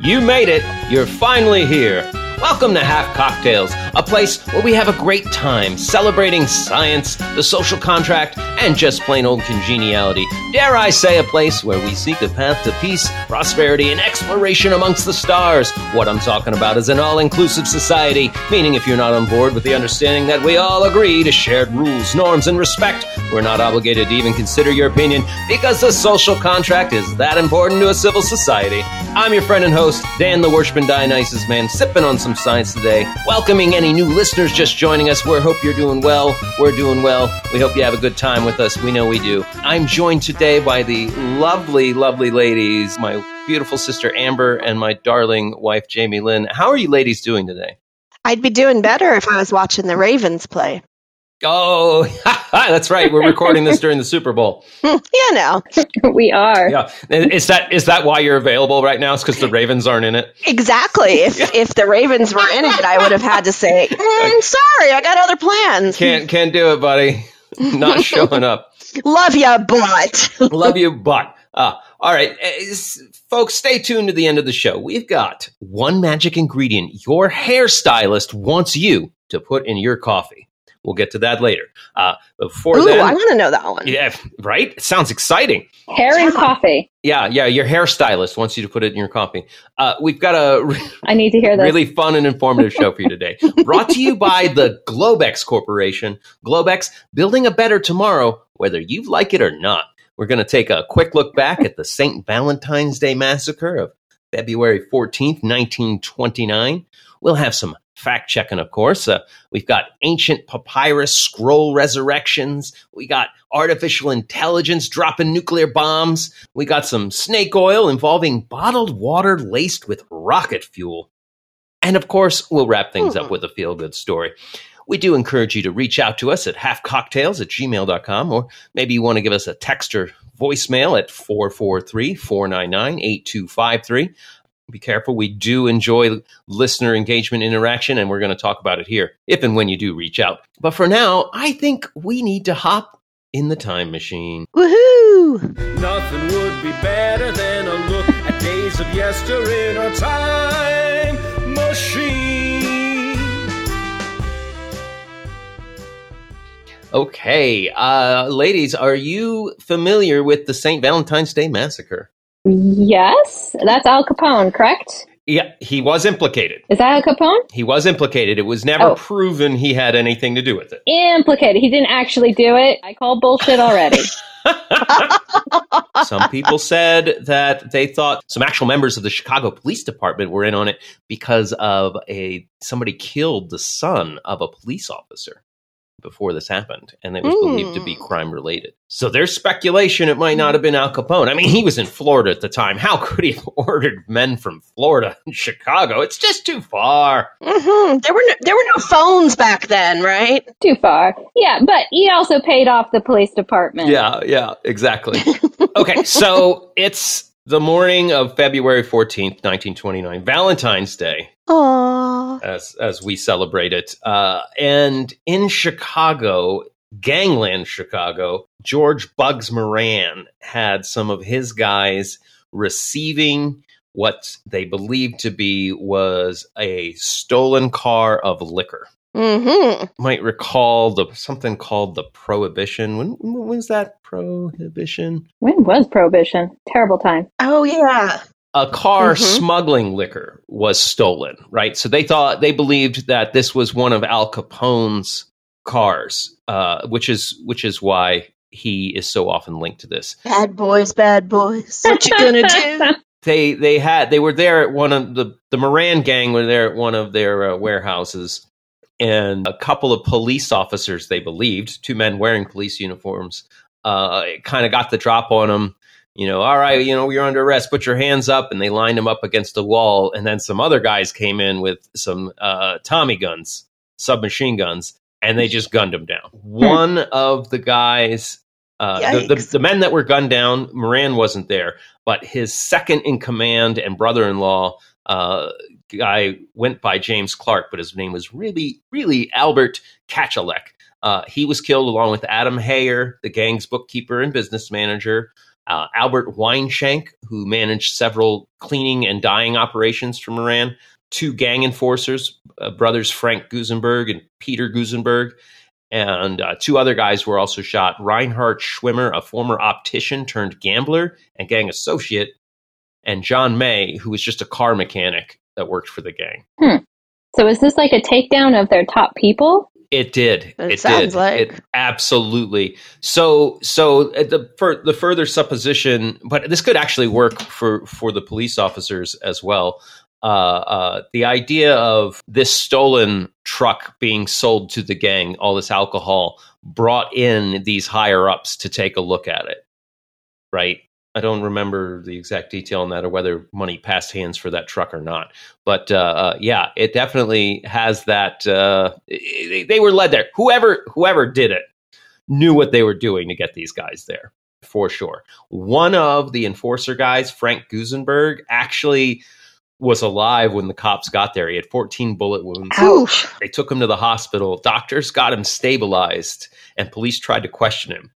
You made it. You're finally here. Welcome to Half-Cocked Tales, a place where we have a great time celebrating science, the social contract, and just plain old congeniality. Dare I say, a place where we seek a path to peace, prosperity, and exploration amongst the stars. What I'm talking about is an all inclusive society, meaning if you're not on board with the understanding that we all agree to shared rules, norms, and respect, we're not obligated to even consider your opinion because the social contract is that important to a civil society. I'm your friend and host, Dan the Worshipman Dionysus Man, sipping on some science today, welcoming any new listeners just joining us. We hope you're doing well. We're doing well. We hope you have a good time with us. We know we do. I'm joined today by the lovely, lovely ladies, my beautiful sister Amber and my darling wife Jamie Lynn. How are you ladies doing today? I'd be doing better if I was watching the Ravens play. Oh, that's right. We're recording this during the Super Bowl. Yeah, know, we are. Yeah, is that is that why you're available right now? It's because the Ravens aren't in it. Exactly. If if the Ravens were in it, I would have had to say, mm, "Sorry, I got other plans." Can't can't do it, buddy. Not showing up. Love you, but love you, but. Uh, all right, folks, stay tuned to the end of the show. We've got one magic ingredient your hairstylist wants you to put in your coffee. We'll get to that later. Uh, before Ooh, then, I want to know that one. Yeah, right. It sounds exciting. Hair and coffee. Yeah, yeah. Your hairstylist wants you to put it in your coffee. Uh, we've got a. Re- I need to hear this. Really fun and informative show for you today. Brought to you by the Globex Corporation. Globex, building a better tomorrow, whether you like it or not. We're going to take a quick look back at the St. Valentine's Day massacre of February 14th, 1929. We'll have some fact checking, of course. Uh, we've got ancient papyrus scroll resurrections. We got artificial intelligence dropping nuclear bombs. We got some snake oil involving bottled water laced with rocket fuel. And of course, we'll wrap things up with a feel good story. We do encourage you to reach out to us at halfcocktails at gmail.com, or maybe you want to give us a text or voicemail at 443 499 8253 be careful. We do enjoy listener engagement interaction, and we're going to talk about it here if and when you do reach out. But for now, I think we need to hop in the time machine. Woohoo! Nothing would be better than a look at days of yester in a time machine. Okay, uh, ladies, are you familiar with the St. Valentine's Day Massacre? Yes, that's Al Capone, correct? Yeah, he was implicated. Is that Al Capone? He was implicated. It was never oh. proven he had anything to do with it. Implicated. He didn't actually do it. I call bullshit already. some people said that they thought some actual members of the Chicago Police Department were in on it because of a somebody killed the son of a police officer before this happened, and it was mm. believed to be hmm. crime related. So there's speculation it might not have been Al Capone. I mean, he was in Florida at the time. How could he have ordered men from Florida in Chicago? It's just too far. Mm-hmm. There were no, there were no phones back then, right? Too far. Yeah, but he also paid off the police department. Yeah, yeah, exactly. okay, so it's the morning of February 14th, 1929, Valentine's Day. Aww. As, as we celebrate it. Uh, and in Chicago, Gangland, Chicago, George Bugs Moran had some of his guys receiving what they believed to be was a stolen car of liquor. Mm-hmm. Might recall the something called the Prohibition. When, when was that Prohibition? When was Prohibition? Terrible time. Oh yeah. A car mm-hmm. smuggling liquor was stolen, right? So they thought they believed that this was one of Al Capone's cars, uh, which is which is why he is so often linked to this. Bad boys, bad boys. What you gonna do? They they had they were there at one of the the Moran gang were there at one of their uh, warehouses and a couple of police officers, they believed, two men wearing police uniforms, uh, kind of got the drop on them. You know, all right, you know, you're under arrest, put your hands up. And they lined them up against a wall. And then some other guys came in with some uh, Tommy guns, submachine guns, and they just gunned him down. One of the guys, uh, the, the, the men that were gunned down, Moran wasn't there, but his second in command and brother in law uh, guy went by James Clark, but his name was really, really Albert Kachellek. Uh, he was killed along with Adam Heyer, the gang's bookkeeper and business manager, uh, Albert Weinshank, who managed several cleaning and dyeing operations for Moran, two gang enforcers, uh, brothers Frank Gusenberg and Peter Gusenberg, and uh, two other guys were also shot. Reinhard Schwimmer, a former optician turned gambler and gang associate, and John May, who was just a car mechanic that worked for the gang. So is this like a takedown of their top people? It did. It It, sounds did. like. It absolutely. So, so uh, the for the further supposition, but this could actually work for for the police officers as well. Uh, uh, the idea of this stolen truck being sold to the gang, all this alcohol, brought in these higher ups to take a look at it. Right. I don't remember the exact detail on that or whether money passed hands for that truck or not. But uh, uh, yeah, it definitely has that. Uh, they, they were led there. Whoever whoever did it knew what they were doing to get these guys there for sure. One of the enforcer guys, Frank Gusenberg, actually was alive when the cops got there. He had 14 bullet wounds. Ouch. They took him to the hospital. Doctors got him stabilized, and police tried to question him.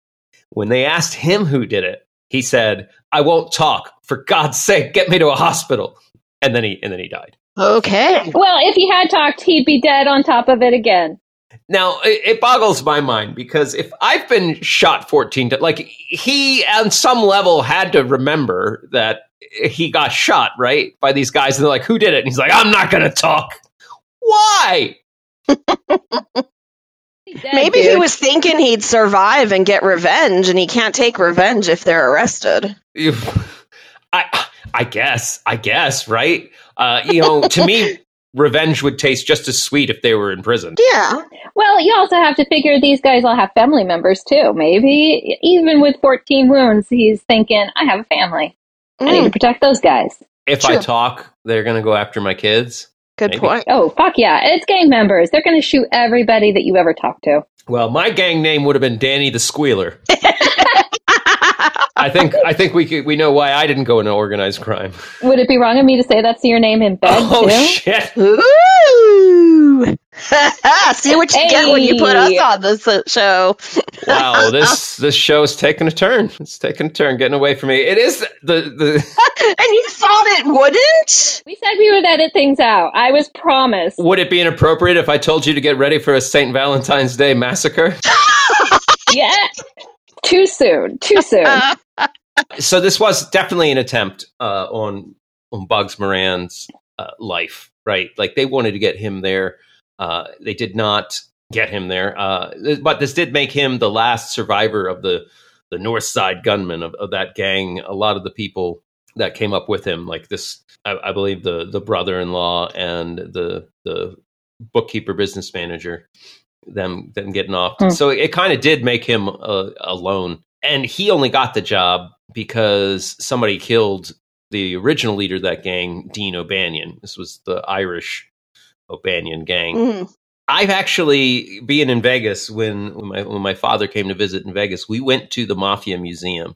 When they asked him who did it, he said, "I won't talk. For God's sake, get me to a hospital." And then he and then he died. Okay. Well, if he had talked, he'd be dead on top of it again. Now it, it boggles my mind because if I've been shot 14 times, like he on some level had to remember that he got shot right by these guys, and they're like, "Who did it?" And he's like, "I'm not going to talk." Why? He's dead, Maybe he was thinking he'd survive and get revenge, and he can't take revenge if they're arrested. You- I I guess I guess right. Uh, you know, to me, revenge would taste just as sweet if they were in prison. Yeah. Well, you also have to figure these guys all have family members too. Maybe even with 14 wounds, he's thinking, "I have a family. I need to Mm, protect those guys." If I talk, they're going to go after my kids. Good maybe. point. Oh, fuck yeah! It's gang members. They're going to shoot everybody that you ever talk to. Well, my gang name would have been Danny the Squealer. I think I think we could, we know why I didn't go into organized crime. Would it be wrong of me to say that's your name in bed oh too? shit! Ooh. See what you get when you put us on this uh, show. Wow, this this show's taking a turn. It's taking a turn, getting away from me. It is the the. and you thought it wouldn't? We said we would edit things out. I was promised. Would it be inappropriate if I told you to get ready for a Saint Valentine's Day massacre? yeah. Too soon. Too soon. So this was definitely an attempt uh, on on Bugs Moran's uh, life, right? Like they wanted to get him there. Uh, they did not get him there, uh, but this did make him the last survivor of the the North Side gunmen of, of that gang. A lot of the people that came up with him, like this, I, I believe the the brother in law and the the bookkeeper business manager them them getting off. Hmm. So it kind of did make him uh, alone, and he only got the job because somebody killed the original leader of that gang, Dean O'Banion. This was the Irish O'Banion gang. mm, I've actually being in Vegas when when my when my father came to visit in Vegas, we went to the Mafia Museum,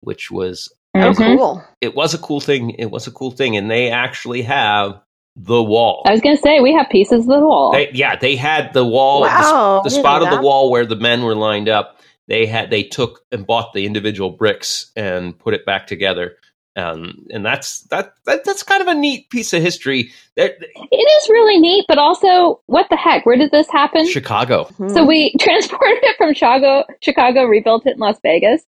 which was oh, Mhm. cool. it was a cool thing. It was a cool thing, and they actually have the wall. I was going to say we have pieces of the wall. They, yeah, they had the wall, the, Wow, the didn't spot of the wall where the men were lined up. They had they took and bought the individual bricks and put it back together. Um, and that's that, that that's kind of a neat piece of history. That it is really neat, but also, what the heck? Where did this happen? Chicago, Hmm. So we transported it from Chicago, Chicago, rebuilt it in Las Vegas.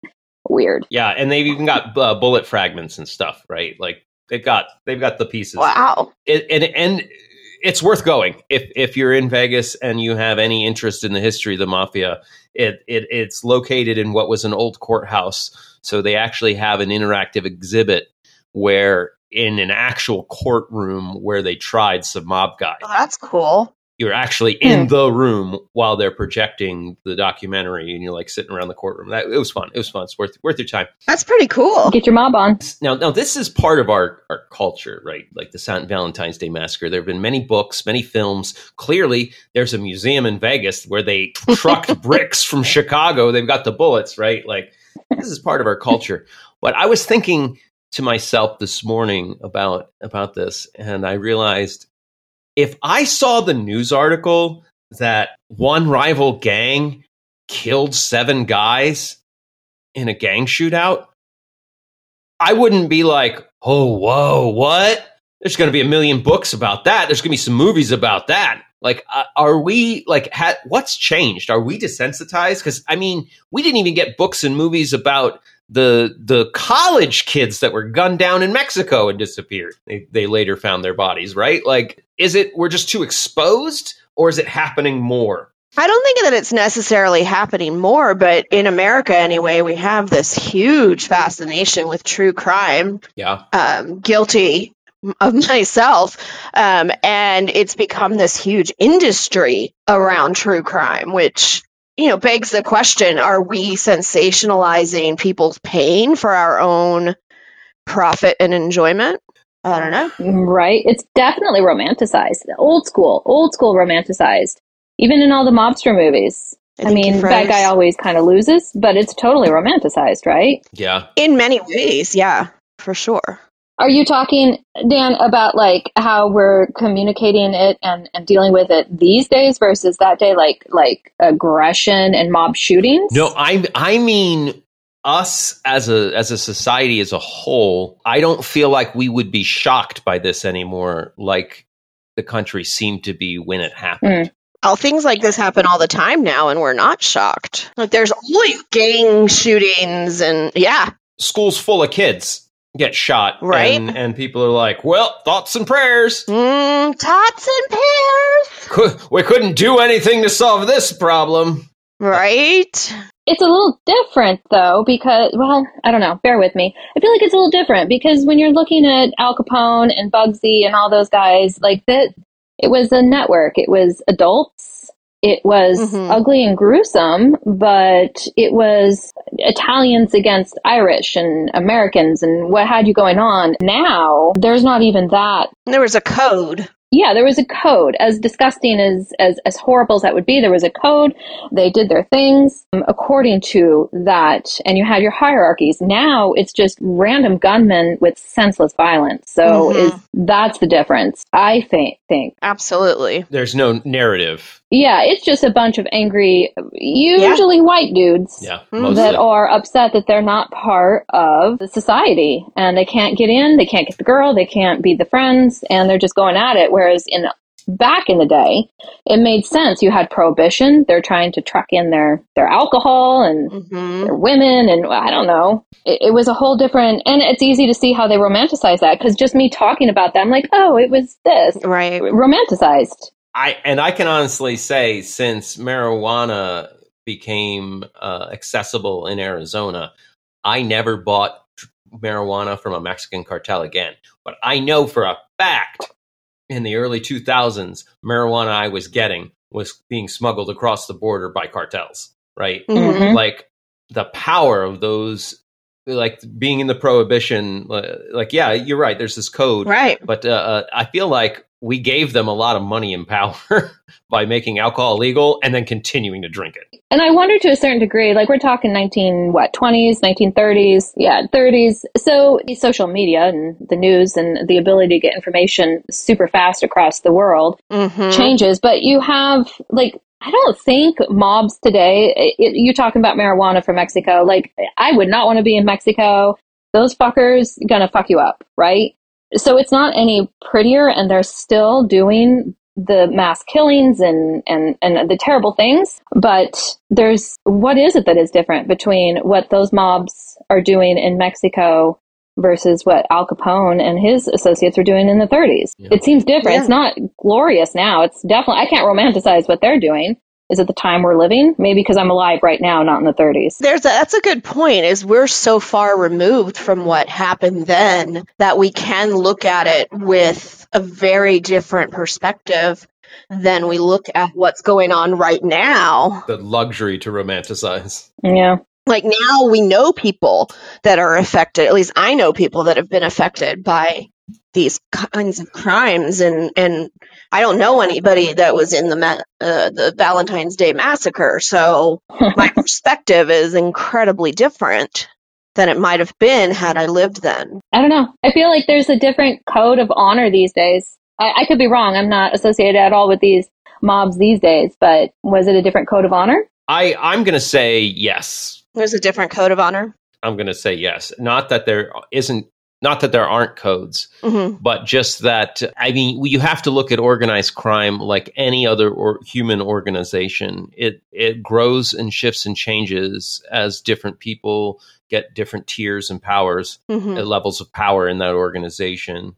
Weird. yeah, and they've even got uh, bullet fragments and stuff, right? Like they've got they've got the pieces. wow. it, and and it's worth going if if you're in Vegas and you have any interest in the history of the mafia. It, it it's located in what was an old courthouse, so they actually have an interactive exhibit where in an actual courtroom where they tried some mob guys. Oh, that's cool. You're actually hmm. in the room while they're projecting the documentary, and you're like sitting around the courtroom. That it was fun. It was fun. It's worth worth your time. That's pretty cool. Get your mob on. Now, now this is part of our, our culture, right? Like the St. Valentine's Day Massacre. There have been many books, many films. Clearly, there's a museum in Vegas where they trucked bricks from Chicago. They've got the bullets, right? Like this is part of our culture. But I was thinking to myself this morning about about this, and I realized if I saw the news article that one rival gang killed seven guys in a gang shootout, I wouldn't be like, oh, whoa, what? There's going to be a million books about that. There's going to be some movies about that. Like, uh, are we like, ha- what's changed? Are we desensitized? Because I mean, we didn't even get books and movies about the the college kids that were gunned down in Mexico and disappeared. They, they later found their bodies, right? Like, is it we're just too exposed, or is it happening more? I don't think that it's necessarily happening more, but in America anyway, we have this huge fascination with true crime. Yeah, Um, guilty of myself, um, and it's become this huge industry around true crime, which you know begs the question: Are we sensationalizing people's pain for our own profit and enjoyment? I don't know. Right? It's definitely romanticized. Old school, old school romanticized. Even in all the mobster movies. I, think mean, that guy always kind of loses, but it's totally romanticized, right? yeah. in many ways, yeah, for sure. Are you talking, Dan, about like how we're communicating it and, and dealing with it these days versus that day, like like aggression and mob shootings? No, I I mean us as a as a society as a whole. I don't feel like we would be shocked by this anymore. Like the country seemed to be when it happened. Oh, things like this happen all the time now, and we're not shocked. Like, there's always gang shootings, and yeah, School's full of kids get shot, Right. And, and people are like, "Well, thoughts and prayers. mm, tots and pears, Cou- We couldn't do anything to solve this problem." right? It's a little different though, because, well, I don't know, bear with me. I feel like it's a little different because when you're looking at Al Capone and Bugsy and all those guys, like that, it was a network. It was adults. It was Mhm. ugly and gruesome, but it was Italians against Irish and Americans and what had you going on. Now, there's not even that There was a code. Yeah, there was a code. As disgusting as, as as horrible as that would be, there was a code. They did their things um, according to that, and you had your hierarchies. Now it's just random gunmen with senseless violence. So Mhm. is that's the difference? I think. Think. Absolutely. There's no narrative. Yeah, it's just a bunch of angry, usually white dudes Yeah, Mhm. that are upset that they're not part of the society and they can't get in, they can't get the girl, they can't be the friends, and they're just going at it. Whereas in back in the day, it made sense. You had prohibition; they're trying to truck in their their alcohol and hmm their women, and I don't know. It, it was a whole different, and it's easy to see how they romanticize that because just me talking about them, like, oh, it was this Right. romanticized. I and I can honestly say since marijuana became uh, accessible in Arizona, I never bought marijuana from a Mexican cartel again. But I know for a fact in the early 2000s, marijuana I was getting was being smuggled across the border by cartels, right? Mhm. Mhm. Like the power of those like being in the prohibition uh, like yeah, you're right, there's this code Right. but uh, uh, I feel like we gave them a lot of money and power by making alcohol legal and then continuing to drink it. And I wonder to a certain degree, like we're talking 19, what, 20s, 1930s, yeah, 30s. So social media and the news and the ability to get information super fast across the world hmm changes. But you have, like, I don't think mobs today, it, you're talking about marijuana from Mexico. Like, I would not want to be in Mexico. Those fuckers gonna fuck you up, right? So it's not any prettier, and they're still doing the mass killings and, and, and the terrible things. But there's what is it that is different between what those mobs are doing in Mexico versus what Al Capone and his associates are doing in the 30s? Yeah. It seems different. Yeah. It's not glorious now. It's definitely, I can't romanticize what they're doing. Is it the time we're living? Maybe because I'm alive right now, not in the 30s. There's a, that's a good point. Is we're so far removed from what happened then that we can look at it with a very different perspective than we look at what's going on right now. The luxury to romanticize. Yeah. Like now we know people that are affected. At least I know people that have been affected by these kinds of crimes, and and I don't know anybody that was in the ma- uh, the Valentine's Day massacre. So my perspective is incredibly different than it might have been had I lived then. I don't know. I feel like there's a different code of honor these days. I, I could be wrong. I'm not associated at all with these mobs these days, but was it a different code of honor? I, I'm going to say yes. There's a different code of honor. I'm going to say yes. Not that there isn't, not that there aren't codes, Mhm. but just that I mean, you have to look at organized crime like any other or human organization. It it grows and shifts and changes as different people get different tiers and powers, Mhm. uh, levels of power in that organization.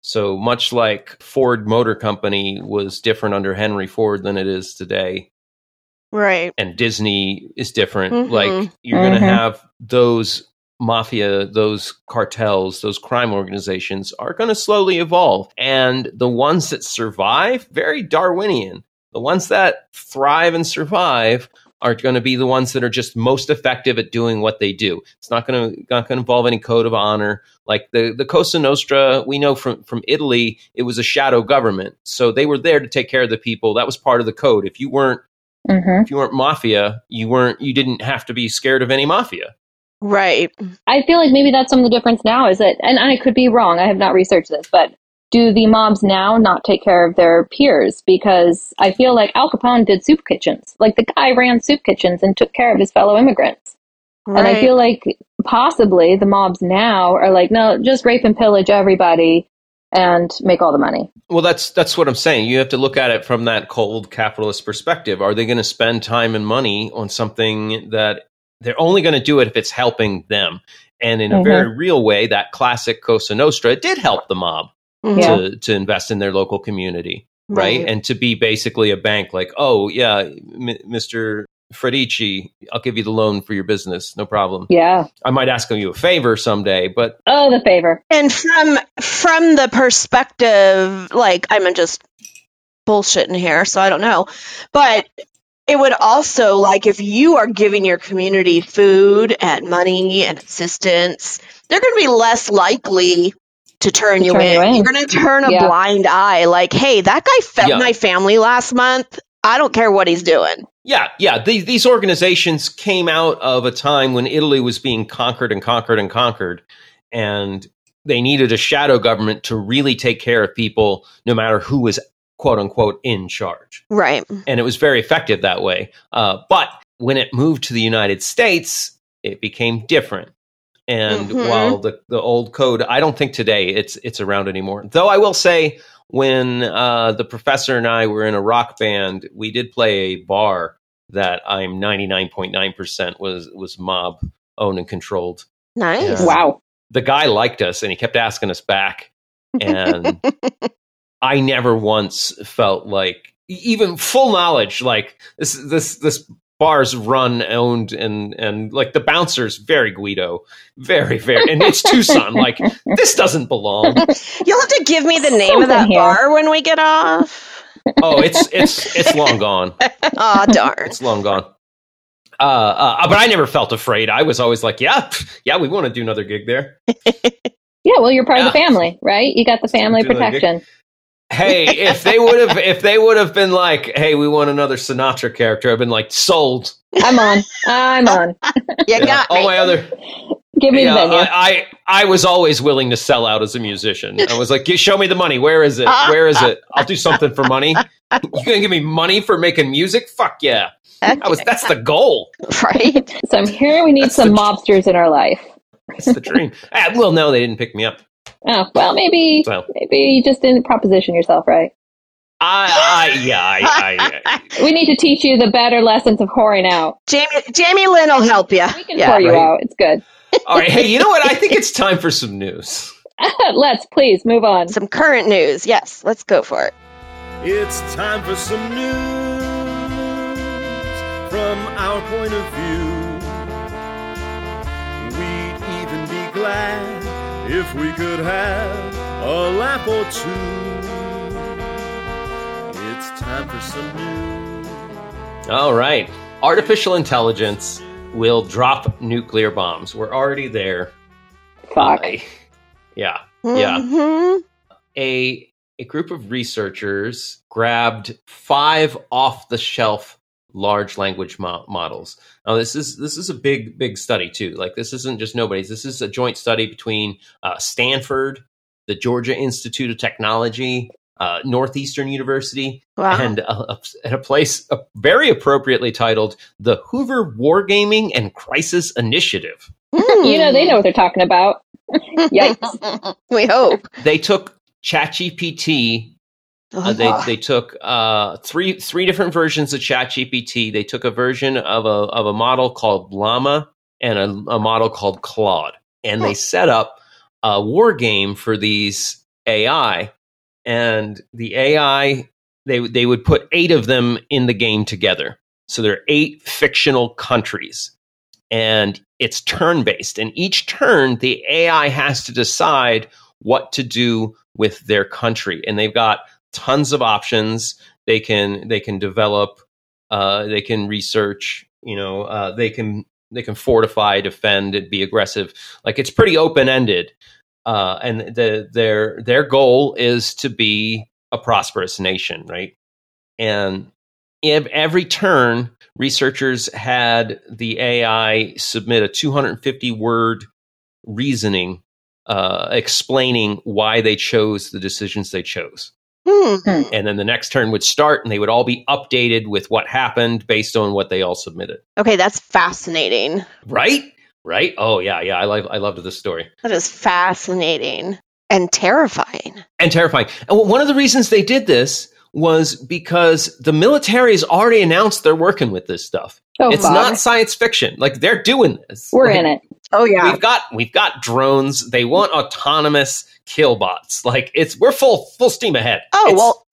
So much like Ford Motor Company was different under Henry Ford than it is today Right. and Disney is different. Mhm. Like you're going Mhm. to have those mafia, those cartels, those crime organizations are going to slowly evolve. And the ones that survive, very Darwinian. The ones that thrive and survive are going to be the ones that are just most effective at doing what they do. It's not going to not going to involve any code of honor. Like the the Cosa Nostra, we know from from Italy, it was a shadow government. So they were there to take care of the people. That was part of the code. If you weren't hmm if you weren't mafia, you weren't you didn't have to be scared of any mafia. Right. I feel like maybe that's some of the difference now is that, and I could be wrong, I have not researched this, but do the mobs now not take care of their peers? Because I feel like Al Capone did soup kitchens. Like the guy ran soup kitchens and took care of his fellow immigrants. Right. And I feel like possibly the mobs now are like, no, just rape and pillage everybody and make all the money. Well, that's that's what I'm saying. You have to look at it from that cold capitalist perspective. Are they going to spend time and money on something that they're only going to do it if it's helping them? And in a Mhm. very real way, that classic Cosa Nostra did help the mob Mhm. Yeah. to to invest in their local community, right? And to be basically a bank, like, oh yeah, M- Mr. Fredici, I'll give you the loan for your business, no problem. Yeah. I might ask you a favor someday, but Oh, the favor. And from from the perspective, like I'm just bullshitting here, so I don't know. But it would also like if you are giving your community food and money and assistance, they're going to be less likely to turn, To you, turn in. you in. You're going to turn a Yeah. blind eye. Like, hey, that guy fed Yeah. my family last month. I don't care what he's doing. Yeah, yeah. These these organizations came out of a time when Italy was being conquered and conquered and conquered, and they needed a shadow government to really take care of people, no matter who was quote unquote in charge. Right. And it was very effective that way. Uh, but when it moved to the United States, it became different. And Mhm. while the, the old code, I don't think today it's it's around anymore. Though I will say, when uh, the professor and I were in a rock band, we did play a bar that I'm 99.9% was was mob owned and controlled. Nice. Yeah. Wow. The guy liked us and he kept asking us back. And I never once felt like even full knowledge like this this this bar's run owned and and like the bouncers very guido very very and it's tucson like this doesn't belong You'll have to give me the name of that here. bar when we get off. oh it's it's it's long gone Oh darn. it's long gone uh, uh but i never felt afraid i was always like yeah yeah we want to do another gig there Yeah, well, you're part of the family, right? You got the family Do the gig. protection. Hey if they would have if they would have been like hey we want another sinatra character i've been like sold I'm on. I'm on. You Yeah, got all me. my other Give me yeah, the venue. I, I I was always willing to sell out as a musician. I was like, "Gi- show me the money. Where is it? Where is it? I'll do something for money. You gonna give me money for making music? Fuck yeah! I was. That's the goal. right. so I'm here. We need That's some the- mobsters in our life. That's the dream. ah, well, no, they didn't pick me up. Oh, well, maybe So maybe you just didn't proposition yourself right. I, I yeah, I, I, We need to teach you the better lessons of whoring out. Jamie Jamie Lynn will help you. We can Yeah. whore you out. It's good. all right. Hey, you know what? I think it's time for some news. Let's please move on. Some current news. Yes, let's go for it. It's time for some news from our point of view. We'd even be glad if we could have a lap or two. It's time for some news. All right. Artificial intelligence will drop nuclear bombs. We're already there. Fuck. I- yeah. Yeah. Mhm. a a group of researchers grabbed five off the shelf large language mo- models. Now this is this is a big big study too. Like this isn't just nobody's. This is a joint study between uh, Stanford, the Georgia Institute of Technology, uh, Northeastern University, Wow. and a, a, and a place uh, very appropriately titled the Hoover Wargaming and Crisis Initiative. You know, they know what they're talking about. Yikes. we hope. They took ChatGPT. Uh, they they took uh, three three different versions of ChatGPT. They took a version of a of a model called Llama and a, a model called Claude, and they set up a war game for these AI. And the AI they they would put eight of them in the game together. So there are eight fictional countries, and it's turn based. And each turn, the AI has to decide what to do with their country, and they've got tons of options. They can they can develop, uh, they can research. You know, uh, they can they can fortify, defend, and be aggressive. Like it's pretty open ended. Uh, and the, their their goal is to be a prosperous nation, right? And ev- every turn, researchers had the AI submit a 250 word reasoning uh, explaining why they chose the decisions they chose. Hmm. And then the next turn would start, and they would all be updated with what happened based on what they all submitted. Okay, that's fascinating. Right? Right? Oh yeah, yeah. I love I loved this story. That is fascinating and terrifying. and terrifying. And one of the reasons they did this was because the military has already announced they're working with this stuff. Oh, it's fuck. not science fiction. Like they're doing this. We're Like, in it. Oh yeah. We've got we've got drones. They want autonomous kill bots. Like it's we're full full steam ahead. Oh It's- well,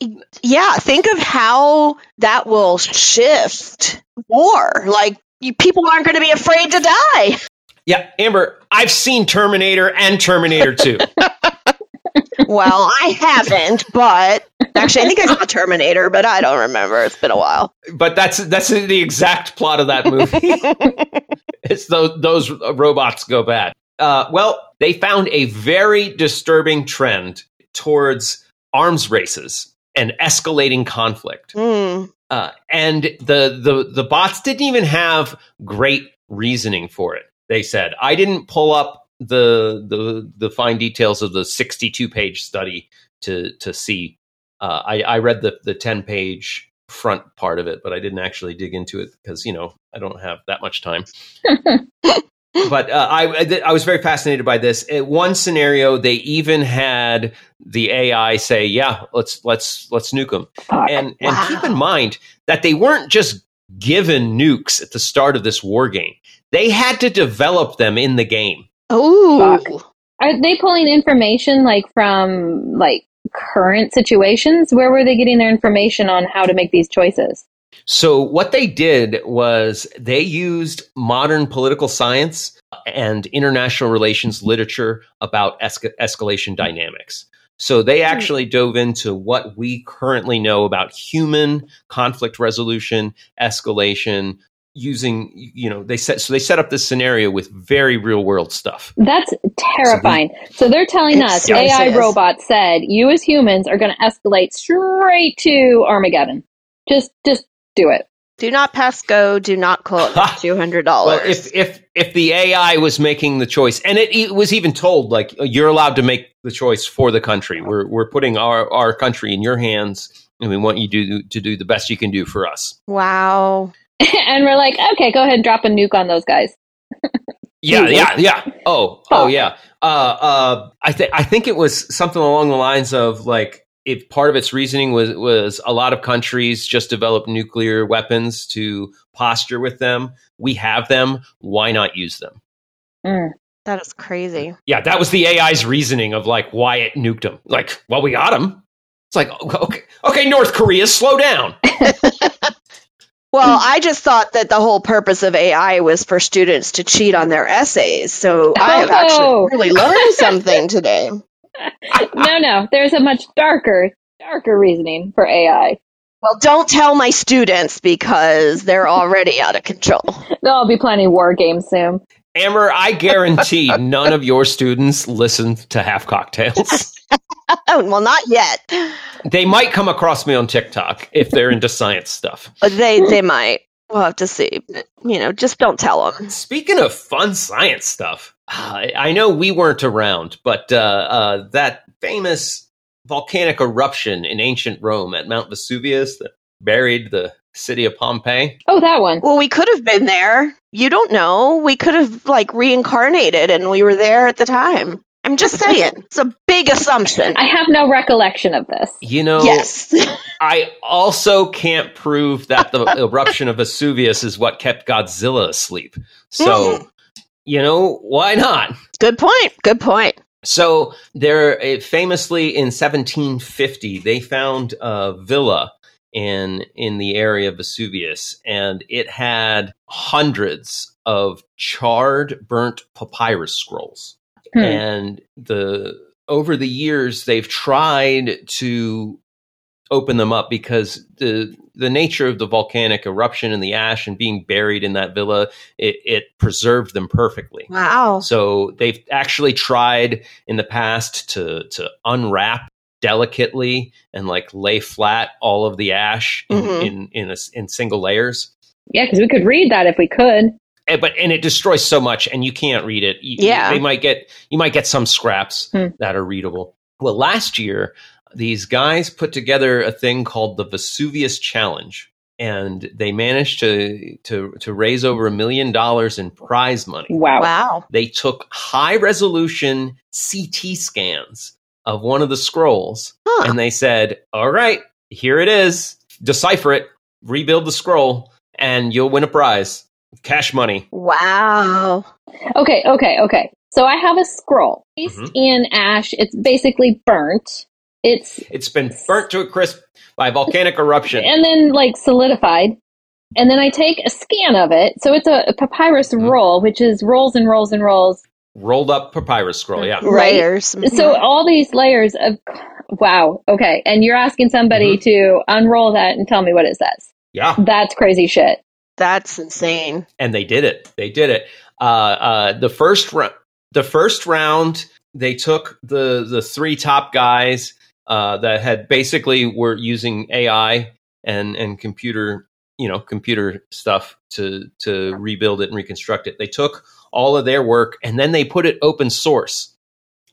yeah. Think of how that will shift war. Like you, people aren't going to be afraid to die. yeah, Amber. I've seen Terminator and Terminator Two. Well, I haven't, but actually, I think I saw Terminator, but I don't remember. It's been a while. but that's that's the exact plot of that movie. it's those those robots go bad. Uh, well, they found a very disturbing trend towards arms races and escalating conflict. Hmm. Uh, and the, the the bots didn't even have great reasoning for it. They said, "I didn't pull up the the the fine details of the 62 page study to to see. Uh, I, I read the the 10 page front part of it, but I didn't actually dig into it because you know I don't have that much time." but uh, I I was very fascinated by this. In one scenario, they even had the AI say, "Yeah, let's let's let's nuke them." Fuck. and and keep in mind that they weren't just given nukes at the start of this war game. They had to develop them in the game. Ooh. Fuck. Are they pulling information like from like current situations? Where were they getting their information on how to make these choices? So what they did was they used modern political science and international relations literature about esca- escalation dynamics. So they hmm. actually dove into what we currently know about human conflict resolution, escalation, using you know they set so they set up this scenario with very real world stuff. That's terrifying. So they're telling us AI is. robots said you as humans are going to escalate straight to Armageddon. Just just do it. Do not pass go. Do not quote two hundred dollars. Well, if if if the AI was making the choice, and it, it was even told like uh, you're allowed to make the choice for the country. We're we're putting our our country in your hands, and we want you to do to do the best you can do for us. wow. and we're like, okay, go ahead and drop a nuke on those guys. Yeah, yeah, yeah. Oh, oh, yeah. Uh, uh, I think I think it was something along the lines of like if part of its reasoning was was a lot of countries just develop nuclear weapons to posture with them. We have them. Why not use them? Mm. That is crazy. Yeah, that was the AI's reasoning of like why it nuked them. Like, well, we got them. It's like okay, okay, North Korea, slow down. Well, I just thought that the whole purpose of AI was for students to cheat on their essays. So I have Oh. actually really learned something today. no, no, there's a much darker, darker reasoning for AI. Well, don't tell my students because they're already out of control. There'll be plenty of war games soon. Amber, I guarantee none of your students listen to Half-Cocked Tales. Oh, well, not yet. They might come across me on TikTok if they're into science stuff. They they might. We'll have to see. You know, just don't tell them. Speaking of fun science stuff, I I know we weren't around, but uh, uh, that famous volcanic eruption in ancient Rome at Mount Vesuvius that buried the city of Pompeii. Oh, that one. Well, we could have been there. You don't know. We could have like reincarnated and we were there at the time. I'm just saying. It's a big assumption. I have no recollection of this. You know, yes. I also can't prove that the eruption of Vesuvius is what kept Godzilla asleep. So, mm-hmm. you know, why not? Good point. Good point. So, there famously in 1750, they found a villa in in the area of Vesuvius, and it had hundreds of charred, burnt papyrus scrolls. Hmm. And the over the years, they've tried to open them up because the the nature of the volcanic eruption and the ash and being buried in that villa it, it preserved them perfectly. Wow. So they've actually tried in the past to to unwrap delicately and like lay flat all of the ash in Mhm. in in, a in single layers. Yeah, because we could read that if we could. Eh, But and it destroys so much, and you can't read it. You- Yeah. they might get you might get some scraps Hmm. that are readable. Well, last year these guys put together a thing called the Vesuvius Challenge, and they managed to to to raise over a million dollars in prize money. Wow. Wow. they took high resolution CT scans of one of the scrolls Huh. and they said, All right, here it is. Decipher it, rebuild the scroll, and you'll win a prize. Cash money. Wow. Okay, okay, okay. So I have a scroll. Based Mhm. in ash, it's basically burnt. It's It's been burnt to a crisp by volcanic eruption. and then like solidified. And then I take a scan of it. So it's a, a papyrus Mhm. roll, which is rolls and rolls and rolls. Rolled up papyrus scroll, yeah. Right. Layers. So all these layers of wow. Okay. And you're asking somebody to unroll that and tell me what it says. Yeah. That's crazy shit. That's insane. and they did it. They did it. Uh, uh, the first round, the first round, they took the the three top guys uh, that had basically were using AI and and computer, you know, computer stuff to to rebuild it and reconstruct it. They took all of their work and then they put it open source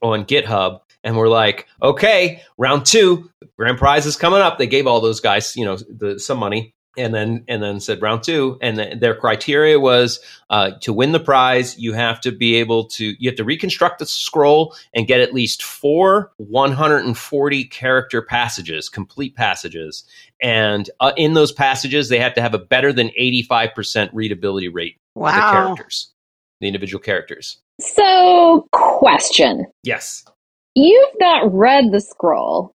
on GitHub. And we're like, okay, round two, grand prize is coming up. They gave all those guys, you know, the, some money, and then and then said round two, and th- their criteria was uh, to win the prize, you have to be able to you have to reconstruct the scroll and get at least four 140 character passages, complete passages, and uh, in those passages they have to have a better than 85 percent readability rate of the characters, the individual characters. So question. Yes. You've not read the scroll.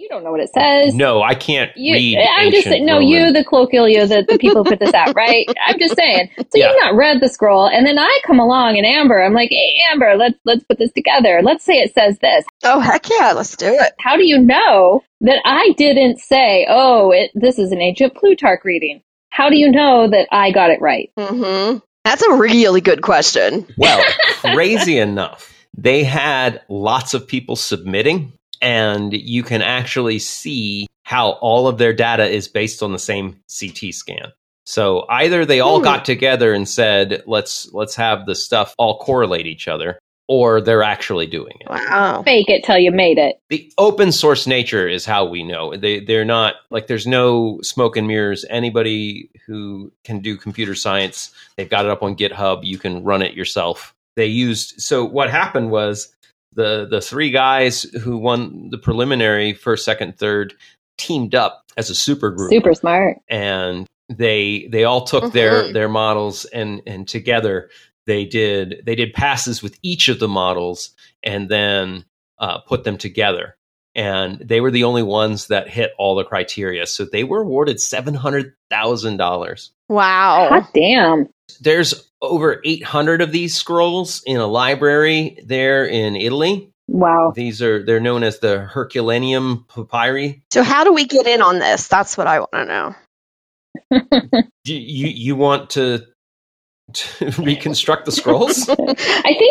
You don't know what it says. No, I can't You, read. I'm just ancient saying, no, Roman. you, the colloquial, the, the people who put this out, right? I'm just saying. So Yeah. you've not read the scroll, and then I come along and Amber, I'm like, hey, Amber, let's let's put this together. Let's say it says this. Oh heck yeah, let's do it. How do you know that I didn't say, oh, it, this is an ancient Plutarch reading? How do you know that I got it right? hmm That's a really good question. Well, crazy enough, they had lots of people submitting, and you can actually see how all of their data is based on the same CT scan. So either they all Hmm. got together and said, "Let's let's have the stuff all correlate each other," or they're actually doing it. Wow. Fake it till you made it. The open source nature is how we know. They they're not like there's no smoke and mirrors. Anybody who can do computer science, they've got it up on GitHub. You can run it yourself. They used so what happened was the the three guys who won the preliminary first, second, third teamed up as a super group Super smart. and they they all took their Mhm. their models and and together they did they did passes with each of the models and then uh, put them together and they were the only ones that hit all the criteria so they were awarded seven hundred thousand dollars Wow. God damn. There's over 800 of these scrolls in a library there in italy Wow. these are they're known as the herculaneum papyri So how do we get in on this? That's what I want to know. do you you want to, to reconstruct the scrolls I think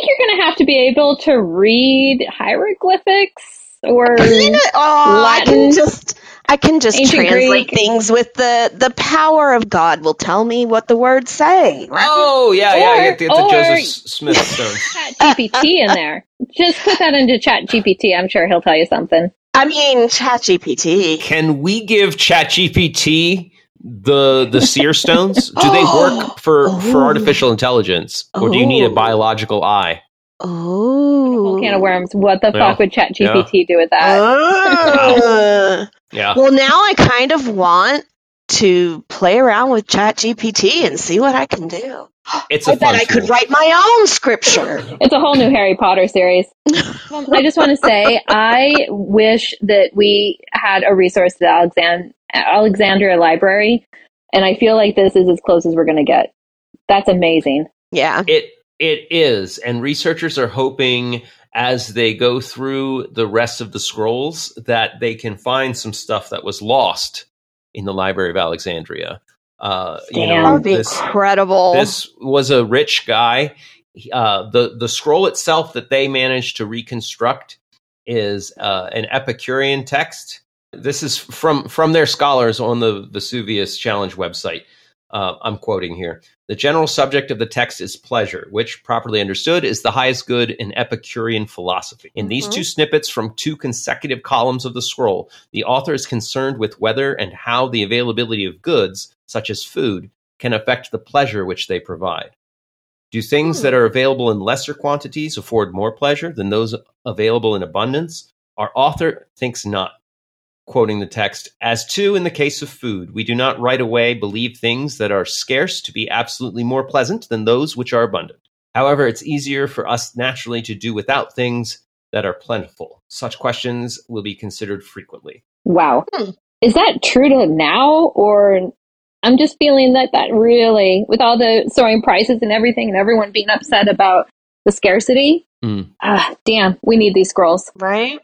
you're going to have to be able to read hieroglyphics or You know, oh, I can Latin. just I can just Ancient translate Greek. things with the the power of God will tell me what the words say. right? Oh yeah, yeah. Or- Get the, get the or- Joseph Smith stone. Chat GPT in there. Just put that into Chat GPT. I'm sure he'll tell you something. I mean, Chat GPT. Can we give Chat GPT the the seer stones do they work for for Oh. artificial intelligence or do you need a Oh. biological eye Oh. Whole can of worms. What the Yeah. fuck would Chat ChatGPT do with that? Ah. yeah well, now I kind of want to play around with ChatGPT and see what I can do. it's a I bet I could tool. write my own scripture. It's a whole new Harry Potter series. I just want to say, I wish that we had a resource at Alexand- Alexandria Library, and I feel like this is as close as we're going to get. That's amazing. Yeah. It it is, and researchers are hoping as they go through the rest of the scrolls that they can find some stuff that was lost in the Library of Alexandria. Uh, you Damn. That know, would be this incredible. this was a rich guy. Uh, the the scroll itself that they managed to reconstruct is uh, an Epicurean text. This is from from their scholars on the Vesuvius Challenge website. Uh, I'm quoting here. The general subject of the text is pleasure, which, properly understood, is the highest good in Epicurean philosophy. In these Mhm. two snippets from two consecutive columns of the scroll, the author is concerned with whether and how the availability of goods, such as food, can affect the pleasure which they provide. Do things Hmm. that are available in lesser quantities afford more pleasure than those available in abundance? Our author thinks not. Quoting the text, as too in the case of food, we do not right away believe things that are scarce to be absolutely more pleasant than those which are abundant. However, it's easier for us naturally to do without things that are plentiful. Such questions will be considered frequently. Wow. Hmm. Is that true to now, or I'm just feeling that that really, with all the soaring prices and everything, and everyone being upset about the scarcity, ah, damn, we need these scrolls. right?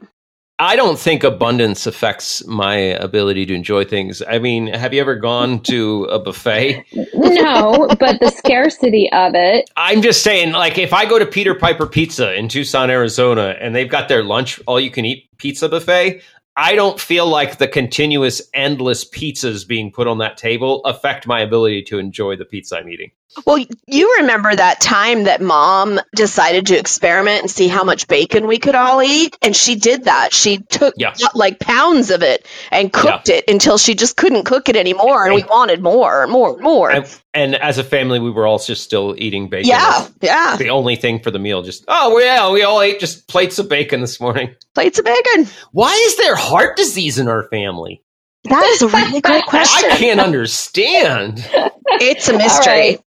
I don't think abundance affects my ability to enjoy things. I mean, have you ever gone to a buffet? No, but the scarcity of it. I'm just saying, like, if I go to Peter Piper Pizza in Tucson, Arizona, and they've got their lunch, all you can eat pizza buffet, I don't feel like the continuous, endless pizzas being put on that table affect my ability to enjoy the pizza I'm eating. Well, you remember that time that mom decided to experiment and see how much bacon we could all eat? And she did that. She took Yeah. like pounds of it and cooked it until she just couldn't cook it anymore. And we wanted more and more and more. And, and as a family, we were all just still eating bacon. yeah, yeah. The only thing for the meal, just, oh, well, yeah, we all ate just plates of bacon this morning. Plates of bacon. Why is there heart disease in our family? That is a really good question. I can't understand. It's a mystery. right.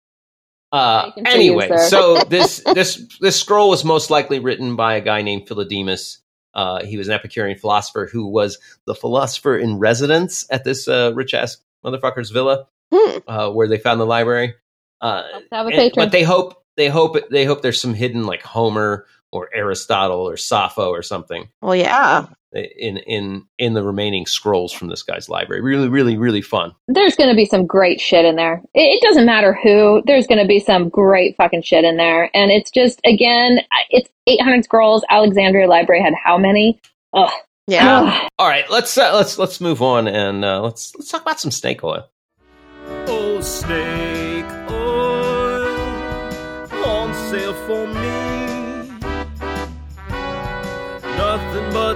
Uh, anyway, so this this this scroll was most likely written by a guy named Philodemus. Uh, he was an Epicurean philosopher who was the philosopher in residence at this uh, rich ass motherfucker's villa, Hmm. uh, where they found the library. Uh, have a and- but they hope they hope they hope there's some hidden like Homer or Aristotle or Sappho or something Well, yeah. In in in the remaining scrolls from this guy's library. Really, really, really fun. There's going to be some great shit in there. It, it doesn't matter who. There's going to be some great fucking shit in there. And it's just, again, it's 800 scrolls. Alexandria Library had how many? Ugh. Yeah. Ugh. All right, let's uh, let's let's move on and uh, let's let's talk about some snake oil. Oh, snake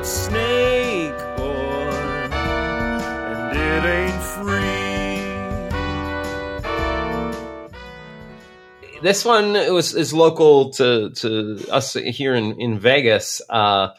but snake oil, and it ain't free. This one was is local to to us here in in Vegas. Uh,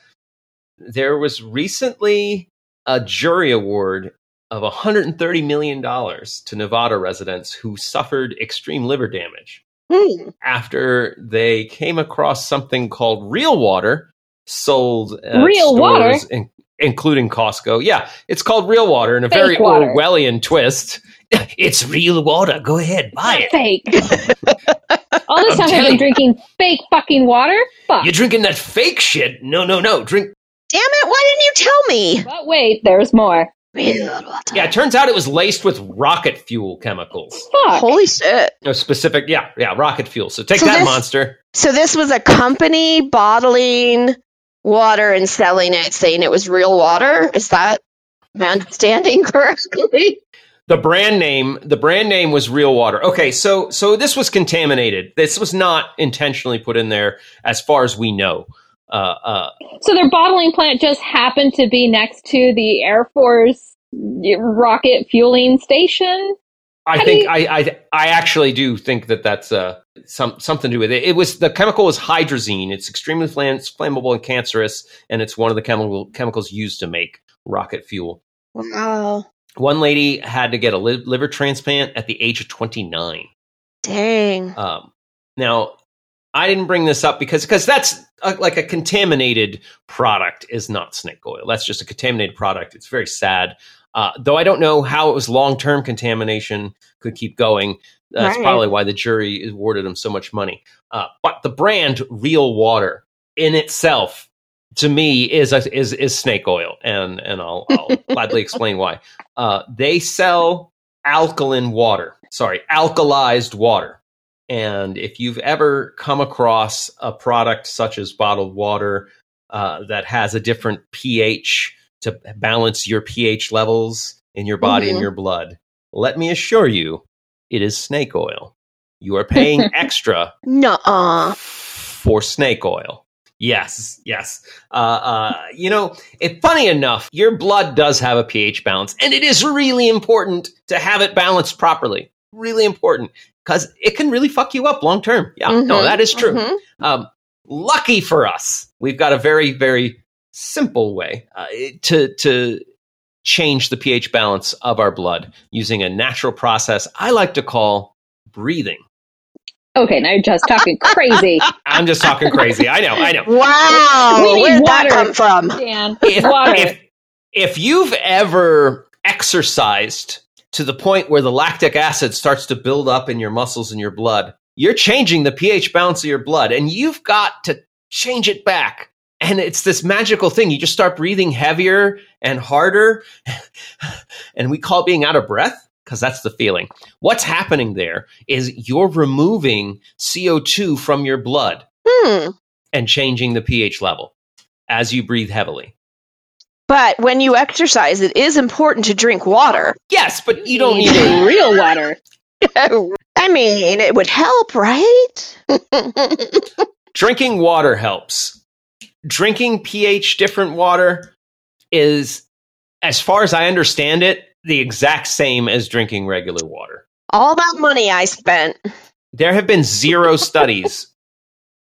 there was recently a jury award of 130 million dollars to Nevada residents who suffered extreme liver damage Hmm. after they came across something called real water sold at Real water? in- including Costco. Yeah, it's called real water in a Fake very water. Orwellian twist. it's real water. Go ahead, buy it. Fake. All this I'm time I've telling been you. drinking fake fucking water? Fuck. You're drinking that fake shit. No, no, no. Drink. Damn it! Why didn't you tell me? But wait, there's more. Yeah, it turns out it was laced with rocket fuel chemicals. Fuck. Holy shit! No specific. Yeah, yeah, rocket fuel. So take So that, this- monster. So this was a company bottling water and selling it, saying it was real water. Is that my understanding correctly? The brand name. The brand name was Real Water. Okay, so so this was contaminated. This was not intentionally put in there, as far as we know. Uh, uh, So their bottling plant just happened to be next to the Air Force rocket fueling station? I think I, I I actually do think that that's uh, some something to do with it. It was the chemical is hydrazine. It's extremely flam- flammable and cancerous, and it's one of the chemical chemicals used to make rocket fuel. Wow. One lady had to get a li- liver transplant at the age of 29. Dang. Um, now, I didn't bring this up because because that's a, like a contaminated product is not snake oil. That's just a contaminated product. It's very sad. Uh, though I don't know how it was long term contamination could keep going. That's Right. probably why the jury awarded him so much money. Uh, but the brand Real Water in itself, to me, is a, is is snake oil, and and I'll, I'll gladly explain why. Uh, they sell alkaline water. Sorry, alkalized water. And if you've ever come across a product such as bottled water uh, that has a different pH to balance your pH levels in your body and Mhm. your blood, let me assure you, it is snake oil. You are paying extra Nuh-uh. for snake oil. Yes, yes. Uh, uh, you know, it, funny enough, your blood does have a pH balance, and it is really important to have it balanced properly. Really important because it can really fuck you up long term. Yeah, no, Mhm, that is true. mhm. Um, lucky for us, we've got a very, very simple way uh, to to change the pH balance of our blood using a natural process I like to call breathing. Okay, now you're just talking crazy, I'm just talking crazy. I know, I know. Wow. We need Where did that come from? Dan. if, Water. if if you've ever exercised to the point where the lactic acid starts to build up in your muscles and your blood, you're changing the pH balance of your blood, and you've got to change it back. And it's this magical thing. You just start breathing heavier and harder, and we call it being out of breath because that's the feeling. What's happening there is you're removing CO2 from your blood Hmm. and changing the pH level as you breathe heavily. But when you exercise, it is important to drink water. Yes, but you don't need real water. I mean, it would help, right? Drinking water helps. Drinking pH different water is, as far as I understand it, the exact same as drinking regular water. All that money I spent. There have been zero studies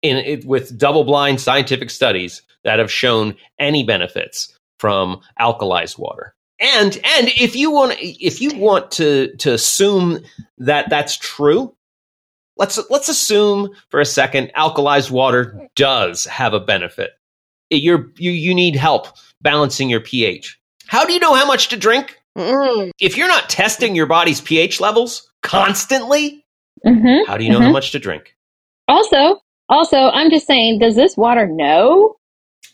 in it with double-blind scientific studies that have shown any benefits from alkalized water. And and if you want if you want to to assume that that's true, let's let's assume for a second alkalized water does have a benefit. You're you you need help balancing your pH. How do you know how much to drink? Mm. If you're not testing your body's pH levels constantly, hmm how do you know how much to drink? Also, also, I'm just saying, does this water know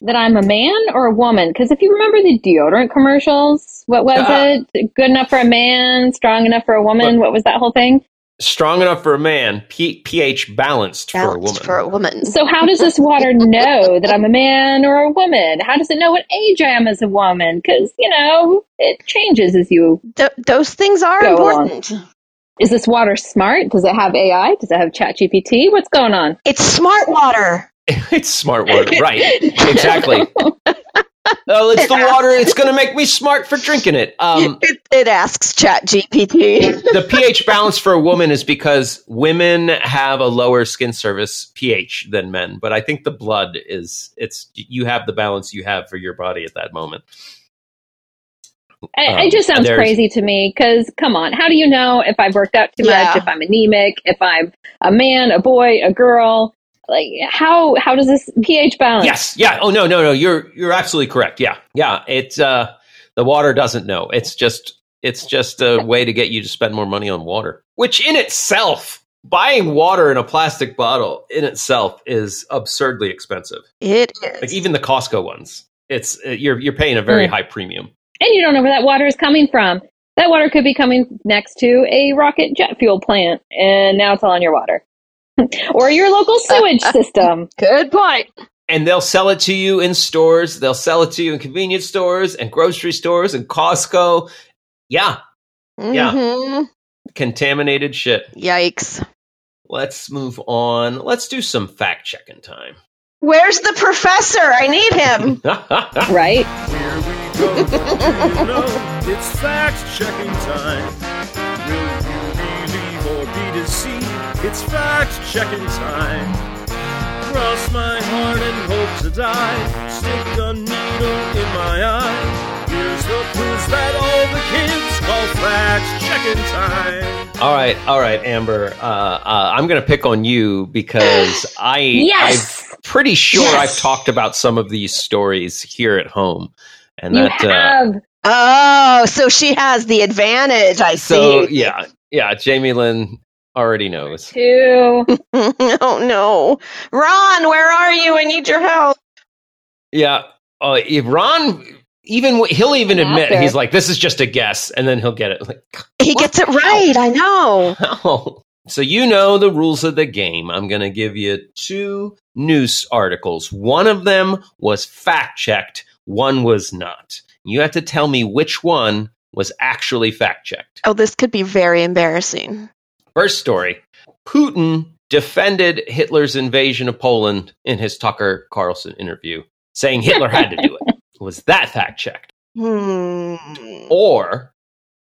that I'm a man or a woman? Because if you remember the deodorant commercials, what was Uh, it? Good enough for a man, strong enough for a woman. what was that whole thing? Strong enough for a man, P- pH balanced, for a woman. for a woman. So how does this water know that I'm a man or a woman? How does it know what age I am as a woman? Because you know it changes as you. Th- those things are Go along. important. Is this water smart? Does it have AI? Does it have ChatGPT? What's going on? It's smart water. it's smart water, right? exactly. Oh, it's the water. It's going to make me smart for drinking it. Um, it, it asks Chat GPT. the pH balance for a woman is because women have a lower skin surface pH than men, but I think the blood is it's you have the balance you have for your body at that moment. I, Um, it just sounds crazy to me. Because come on, how do you know if I've worked out too Yeah. much? If I'm anemic? If I'm a man, a boy, a girl? Like how how does this pH balance? Yes, yeah. Oh no, no, no. You're you're absolutely correct. Yeah, yeah. It's uh the water doesn't know. It's just it's just a way to get you to spend more money on water, which in itself, buying water in a plastic bottle in itself is absurdly expensive. It is. Like even the Costco ones, it's uh, you're you're paying a very Mm. high premium. and you don't know where that water is coming from. That water could be coming next to a rocket jet fuel plant, and now it's all on your water. or your local sewage system. Good point. And they'll sell it to you in stores. They'll sell it to you in convenience stores and grocery stores and Costco. Yeah, Yeah. Mhm. contaminated shit. Yikes. Let's move on. Let's do some fact checking time. Where's the professor? I need him. Right? Here we go. you know, it's fact checking time. Will you or be deceived. It's fact checking time. Cross my heart and hope to die. Stick a needle in my eye. Here's the proof that all the kids call fact checking time. All right, all right, Amber. Uh, uh, I'm going to pick on you because I, Yes! I'm pretty sure Yes. I've talked about some of these stories here at home, and You that. Uh. Oh, so she has the advantage. I so see. yeah, yeah. Jamie Lynn already knows. Two. oh no, Ron, where are you? I need your help. Yeah, uh, if Ron. Even he'll even An admit actor. he's like, "This is just a guess," and then he'll get it. Like, He What? gets it right. I know. Oh. So you know the rules of the game. I'm going to give you two news articles. One of them was fact checked, one was not. You have to tell me which one was actually fact checked. Oh, this could be very embarrassing. First story Putin defended Hitler's invasion of Poland in his Tucker Carlson interview, saying Hitler had to do it. Was that fact checked? Hmm. Or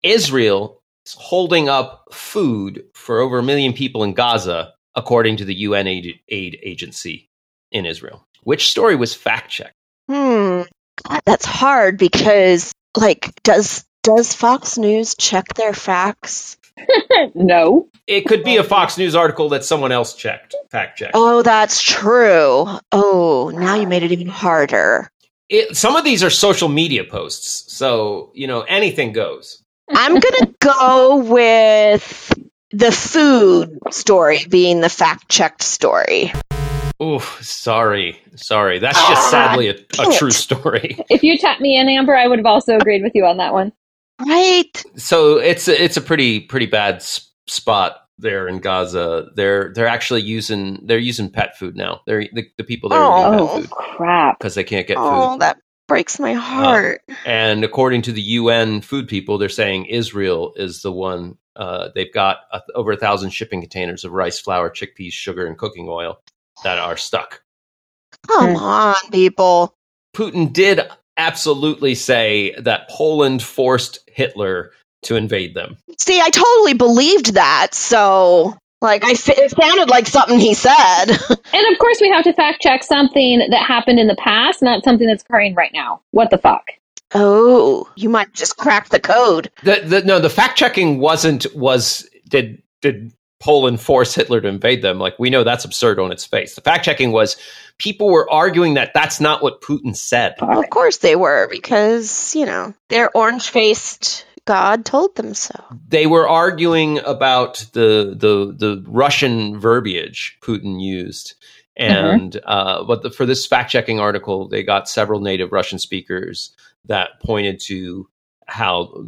Israel is holding up food for over a million people in Gaza, according to the UN aid, aid agency in Israel. Which story was fact checked? Hmm. God, that's hard because, like, does does Fox News check their facts? no. It could be a Fox News article that someone else checked, fact checked. Oh, that's true. Oh, now you made it even harder. It, some of these are social media posts, so you know anything goes. I'm gonna go with the food story being the fact checked story. Oh, sorry, sorry. That's just sadly a, a true story. If you tapped me in, Amber, I would have also agreed with you on that one. Right? So it's a, it's a pretty pretty bad s- spot there in Gaza. They're they're actually using they're using pet food now. They're the, the people there are eating Oh, pet food crap. because they can't get Oh, food. that breaks my heart. And according to the UN food people, they're saying Israel is the one. Uh, they've got a, over a thousand shipping containers of rice, flour, chickpeas, sugar, and cooking oil that are stuck. Come Hmm. on, people. Putin did absolutely say that Poland forced Hitler to invade them. See, I totally believed that. So, like, I f- it sounded like something he said. And of course, we have to fact check something that happened in the past, not something that's occurring right now. What the fuck? oh, you might just crack the code. The, the, no, the fact checking wasn't was did did Poland force Hitler to invade them? Like we know that's absurd on its face. The fact checking was people were arguing that that's not what Putin said. Well, of course they were, because, you know, their orange faced God told them so. They were arguing about the the the Russian verbiage Putin used. And uh, but the, for this fact checking article, they got several native Russian speakers that pointed to how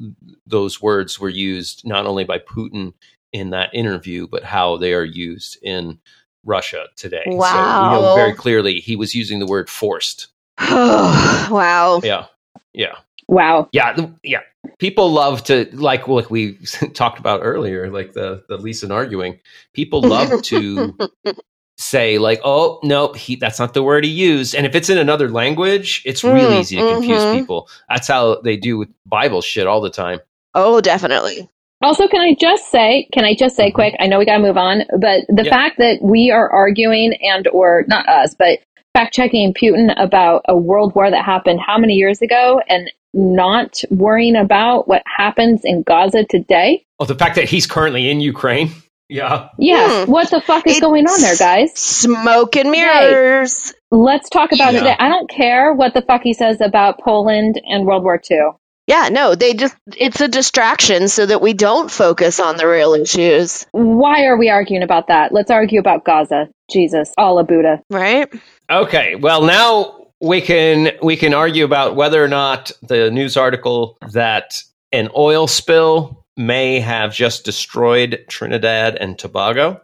those words were used not only by Putin in that interview, but how they are used in Russia today. So we know Wow. very clearly he was using the word forced. wow. Yeah. Yeah. Wow. Yeah. Yeah. People love to like like we talked about earlier, like the the Leeson arguing. People love to say like, "Oh, no, he that's not the word he used." And if it's in another language, it's really Mm, easy to confuse mhm. people. That's how they do with Bible shit all the time. Oh, definitely. Also, can I just say, can I just say quick, I know we got to move on, but the Yeah. fact that we are arguing and or not us, but fact checking Putin about a world war that happened how many years ago and not worrying about what happens in Gaza today? Oh, the fact that he's currently in Ukraine. Yeah. Yeah, Hmm. what the fuck is It's- going on there, guys? Smoke and mirrors. Let's talk about Yeah. it. I don't care what the fuck he says about Poland and World War II. Yeah, no, they just, it's a distraction so that we don't focus on the real issues, Why are we arguing about that? Let's argue about Gaza. Jesus, Allah Buddha. right? Okay. Well, now we can we can argue about whether or not the news article that an oil spill may have just destroyed Trinidad and Tobago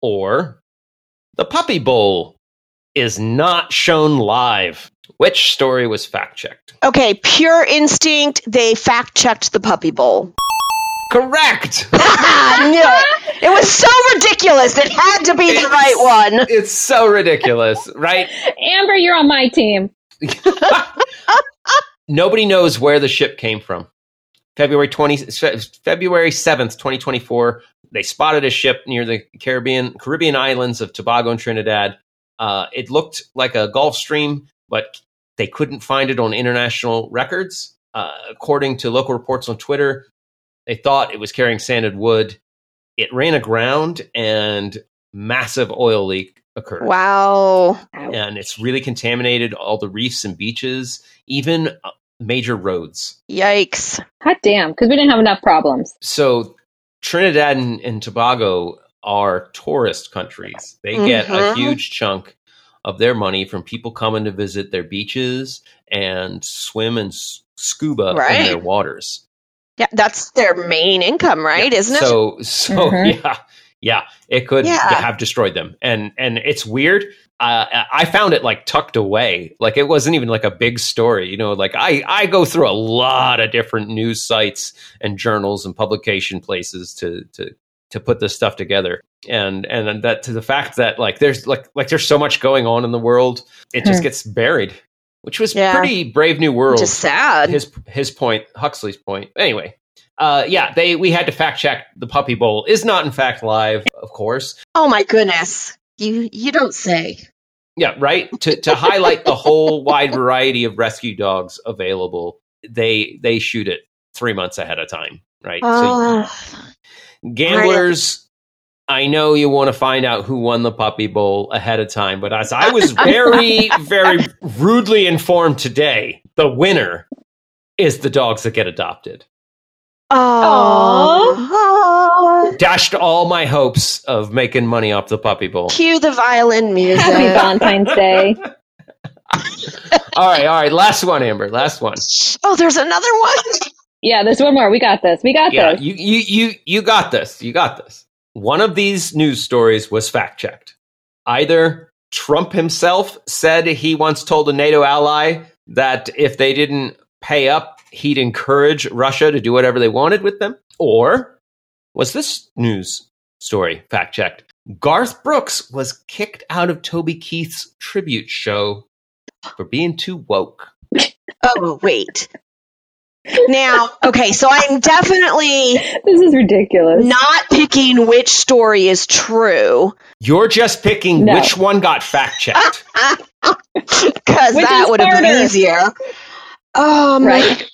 or the Puppy Bowl is not shown live. Which story was fact checked? Okay, pure instinct, they fact checked the puppy bowl. Correct. Ah, no, it was so ridiculous. It had to be the right one. It's so ridiculous, right? Amber, you're on my team. Nobody knows where the ship came from. February 20, February 7th, 2024. They spotted a ship near the Caribbean, Caribbean islands of Tobago and Trinidad. Uh, it looked like a Gulf Stream, but they couldn't find it on international records. Uh, according to local reports on Twitter, they thought it was carrying sanded wood. It ran aground and massive oil leak occurred. Wow. And it's really contaminated all the reefs and beaches, even uh, major roads. Yikes. Hot damn, because we didn't have enough problems. So Trinidad and, and Tobago are tourist countries. They get a Mhm. huge chunk of their money from people coming to visit their beaches and swim and s- scuba in their waters. Yeah, that's their main income, right? Yeah. Isn't it? So so Mhm. yeah. Yeah, it could Yeah. have destroyed them. And and it's weird. Uh, I found it like tucked away. Like it wasn't even like a big story, you know, like I I go through a lot of different news sites and journals and publication places to to to put this stuff together. And and that to the fact that like there's like like there's so much going on in the world, it just Hmm. gets buried, which was Yeah. pretty brave new world Just sad. his his point, Huxley's point. Anyway, uh, yeah, they we had to fact check the Puppy Bowl is not in fact live, of course. oh my goodness. You you don't say. Yeah, right. To to highlight the whole wide variety of rescue dogs available, they they shoot it three months ahead of time, right? Oh, so gamblers. I know you want to find out who won the Puppy Bowl ahead of time, but as I was very, very rudely informed today, the winner is the dogs that get adopted. oh. dashed all my hopes of making money off the puppy bowl. Cue the violin music. Happy Valentine's Day. all right, all right. Last one, Amber. Last one. Oh, there's another one. Yeah, there's one more. We got this. We got Yeah, this. you, you, you, you got this. You got this. One of these news stories was fact checked. Either Trump himself said he once told a NATO ally that if they didn't pay up, he'd encourage Russia to do whatever they wanted with them, or was this news story fact checked? Garth Brooks was kicked out of Toby Keith's tribute show for being too woke. Oh, wait. Now, okay, so I'm definitely This is ridiculous. not picking which story is true You're just picking No. which one got fact checked. because that would have been easier. Um, Right.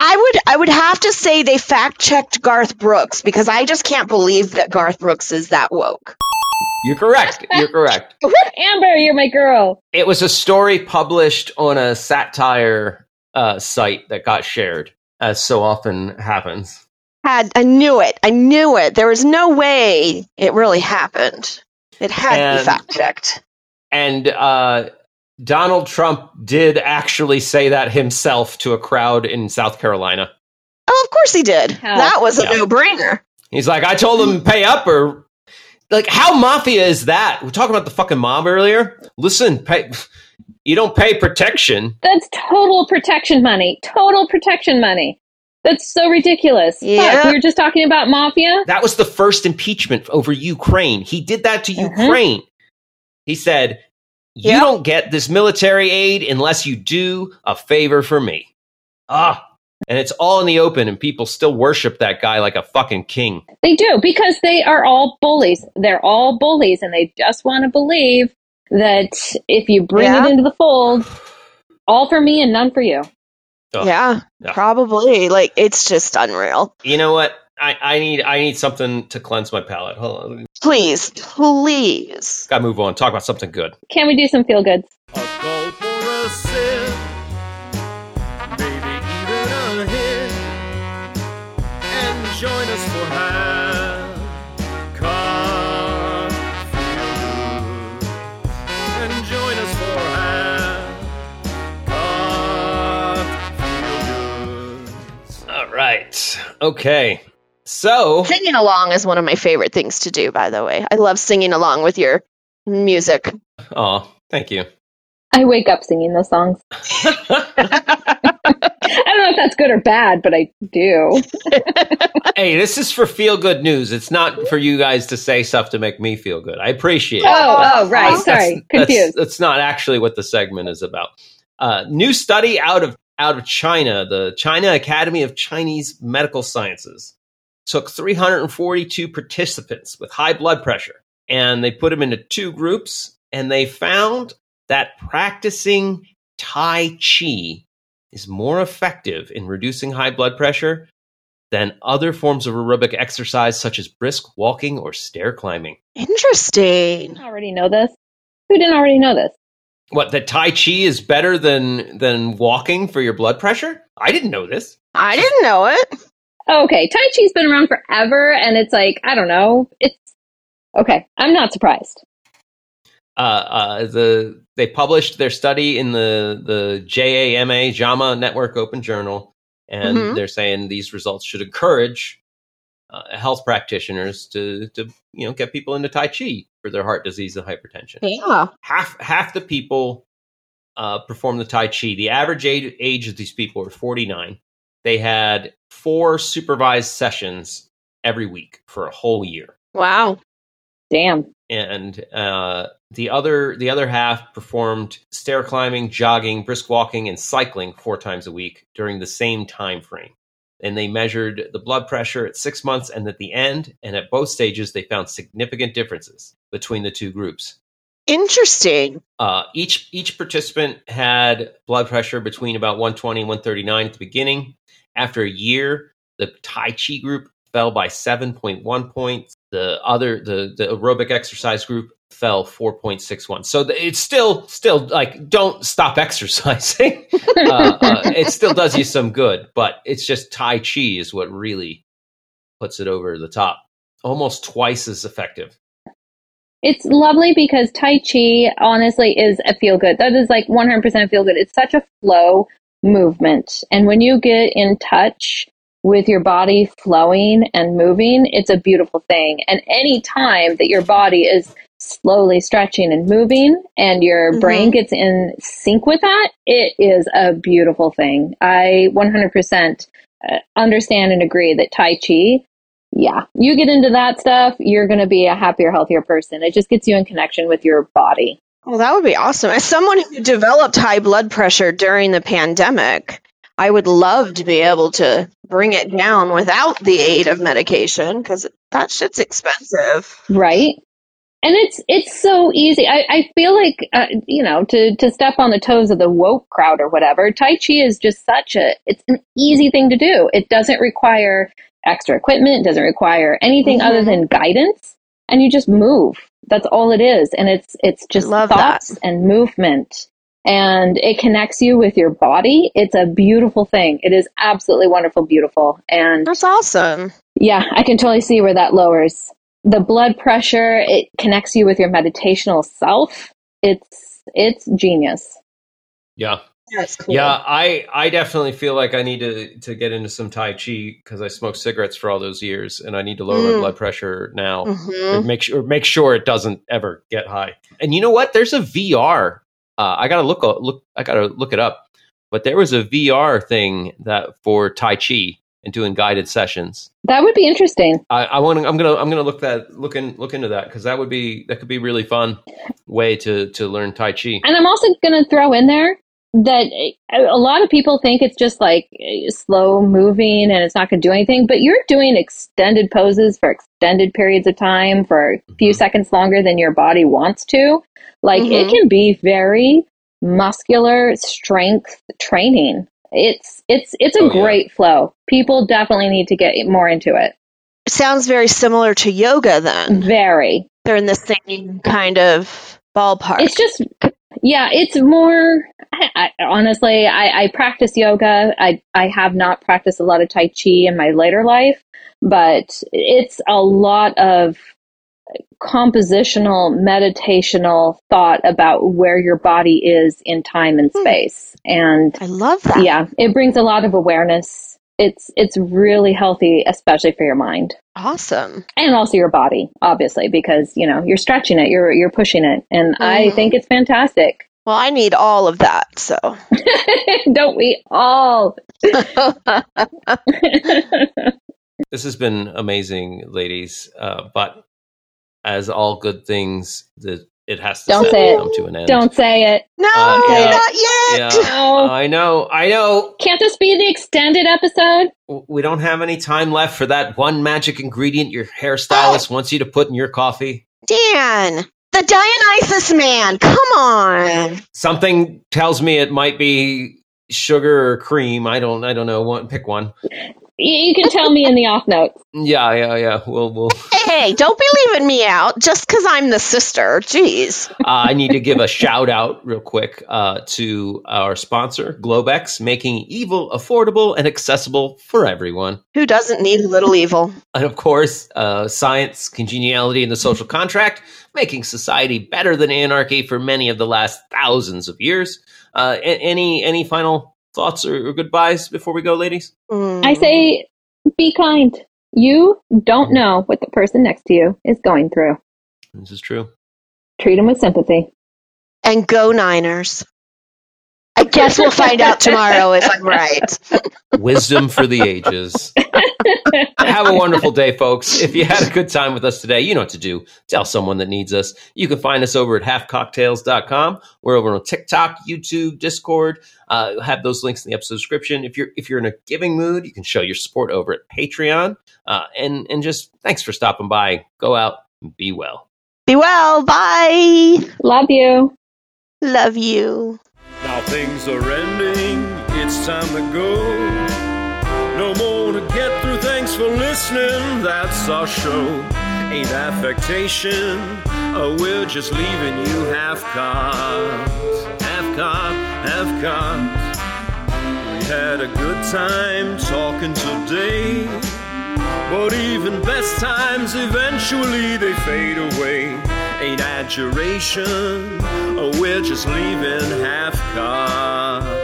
I would I would have to say they fact checked Garth Brooks because I just can't believe that Garth Brooks is that woke. You're correct. You're correct. Amber, you're my girl. It was a story published on a satire uh, site that got shared, as so often happens. Had I knew it. I knew it. There was no way it really happened. It had to be fact checked. And uh, Donald Trump did actually say that himself to a crowd in South Carolina. Oh, of course he did. How? That was a Yeah. no brainer. He's like, I told him pay up or like how mafia is that? We're talking about the fucking mob earlier. Listen, pay you don't pay protection. That's total protection money. Total protection money. That's so ridiculous. Yeah. Fuck, we were just talking about mafia. That was the first impeachment over Ukraine. He did that to Mhm. Ukraine. He said, You Yep. don't get this military aid unless you do a favor for me. Ah. And it's all in the open, and people still worship that guy like a fucking king. They do because they are all bullies. They're all bullies, and they just want to believe that if you bring Yeah. it into the fold, all for me and none for you. Ugh. Yeah, Yeah. probably. Like it's just unreal. You know what? I, I need I need something to cleanse my palate. Hold on. Please, please. Gotta move on. Talk about something good. Can we do some feel goods? Okay. So Singing along is one of my favorite things to do, by the way. I love singing along with your music. oh, thank you. I wake up singing those songs. I don't know if that's good or bad, but I do. hey, this is for feel good news. It's not for you guys to say stuff to make me feel good. I appreciate it. Oh, oh, right. That's- Sorry, that's- confused. That's, that's not actually what the segment is about. Uh, new study out of out of China, the China Academy of Chinese Medical Sciences took 342 participants with high blood pressure and they put them into two groups and they found that practicing Tai Chi is more effective in reducing high blood pressure than other forms of aerobic exercise such as brisk walking or stair climbing. Interesting. I already know this. Who didn't already know this? What the Tai Chi is better than than walking for your blood pressure? I didn't know this. I didn't know it. Okay, Tai Chi's been around forever, and it's like I don't know. It's okay. I'm not surprised. Uh, uh, the they published their study in the the JAMA JAMA Network Open Journal, and Mhm. they're saying these results should encourage uh, health practitioners to to you know get people into Tai Chi for their heart disease and hypertension. Yeah. half half the people uh, perform the Tai Chi. The average age, age of these people are 49. They had four supervised sessions every week for a whole year, Wow. Damn. and uh, the other the other half performed stair climbing, jogging, brisk walking, and cycling four times a week during the same time frame. And they measured the blood pressure at six months and at the end, and at both stages, they found significant differences between the two groups. Interesting. Uh, each each participant had blood pressure between about 120 and 139 at the beginning. After a year, the Tai Chi group fell by 7.1 points. The other the the aerobic exercise group fell 4.61. So it's still still like don't stop exercising. uh, uh, it still does you some good, but it's just Tai Chi is what really puts it over the top. Almost twice as effective. It's lovely because Tai Chi honestly is a feel good. That is like 100% feel good. It's such a flow movement. And when you get in touch with your body flowing and moving, it's a beautiful thing. And any time that your body is slowly stretching and moving and your Mhm. brain gets in sync with that, it is a beautiful thing. I 100% uh, understand and agree that Tai Chi yeah, you get into that stuff, you're going to be a happier, healthier person. It just gets you in connection with your body. Well, that would be awesome. As someone who developed high blood pressure during the pandemic, I would love to be able to bring it down without the aid of medication because that shit's expensive. Right? And it's it's so easy. I, I feel like uh, you know to to step on the toes of the woke crowd or whatever. Tai Chi is just such a it's an easy thing to do. It doesn't require extra equipment. It doesn't require anything Mhm. other than guidance, and you just move. That's all it is, and it's it's just love thoughts that. and movement, and it connects you with your body. It's a beautiful thing. It is absolutely wonderful, beautiful, and That's awesome. yeah, I can totally see where that lowers the blood pressure. It connects you with your meditational self. It's it's genius. Yeah. That's cool. Yeah, I I definitely feel like I need to to get into some Tai Chi because I smoked cigarettes for all those years, and I need to lower my Mm. blood pressure now. Mhm. Or make sure make sure it doesn't ever get high. And you know what? There's a VR. Uh, I gotta look look. I gotta look it up. But there was a VR thing that for Tai Chi and doing guided sessions. That would be interesting. I, I want. I'm gonna. I'm gonna look that. Look in. Look into that because that would be. That could be really fun way to to learn Tai Chi. And I'm also going to throw in there that a a lot of people think it's just like slow moving and it's not going to do anything, but you're doing extended poses for extended periods of time for a few Mhm. seconds longer than your body wants to. Like it Mhm. can be very muscular strength training. It's it's it's a Oh, yeah. great flow. People definitely need to get more into it. Sounds very similar to yoga then. Very. They're in the same kind of ballpark. It's just, yeah, it's more. I, I, honestly, I, I practice yoga. I I have not practiced a lot of Tai Chi in my later life, but it's a lot of compositional, meditational thought about where your body is in time and Hmm. space, and I love that. yeah, it brings a lot of awareness. It's it's really healthy, especially for your mind Awesome. and also your body, obviously, because you know you're stretching it, you're you're pushing it, and I Mhm. think it's fantastic. Well, I need all of that. So Don't we all? This has been amazing, ladies. Uh, but as all good things, that it has to Don't say it. come to an end. Don't say it. No, Uh, yeah. not yet. Yeah, No. I know, I know. Can't this be the extended episode? We don't have any time left for that one magic ingredient your hairstylist Oh. wants you to put in your coffee. Dan, the Dionysus man. Come on. Something tells me it might be sugar or cream. I don't, I don't know. One, pick one. Y- You can tell me in the off notes. Yeah, yeah, yeah. We'll, we'll. Hey, don't be leaving me out just because I'm the sister. Jeez. Uh, I need to give a shout out real quick uh, to our sponsor, Globex, making evil affordable and accessible for everyone. Who doesn't need a little evil? And of course, uh, science, congeniality, and the social contract, making society better than anarchy for many of the last thousands of years. Uh, a- any any final thoughts or, or goodbyes before we go, ladies? Mm. I say, be kind. You don't know what the person next to you is going through. This is true. Treat them with sympathy. and go Niners. I guess we'll find out tomorrow if I'm right. Wisdom for the ages. Have a wonderful day, folks. If you had a good time with us today, you know what to do. Tell someone that needs us. You can find us over at halfcockedtales.com. We're over on TikTok, YouTube, Discord. Uh, have those links in the episode description. If you're if you're in a giving mood, you can show your support over at Patreon. Uh, and and just thanks for stopping by. Go out and be well. Be well. Bye. Love you. Love you. Things are ending, it's time to go. No more to get through, thanks for listening, that's our show. Ain't affectation, oh, we're just leaving you half caught. Half caught, half caught. We had a good time talking today. But even best times eventually they fade away. Ain't adjuration, oh, we're just leaving half caught.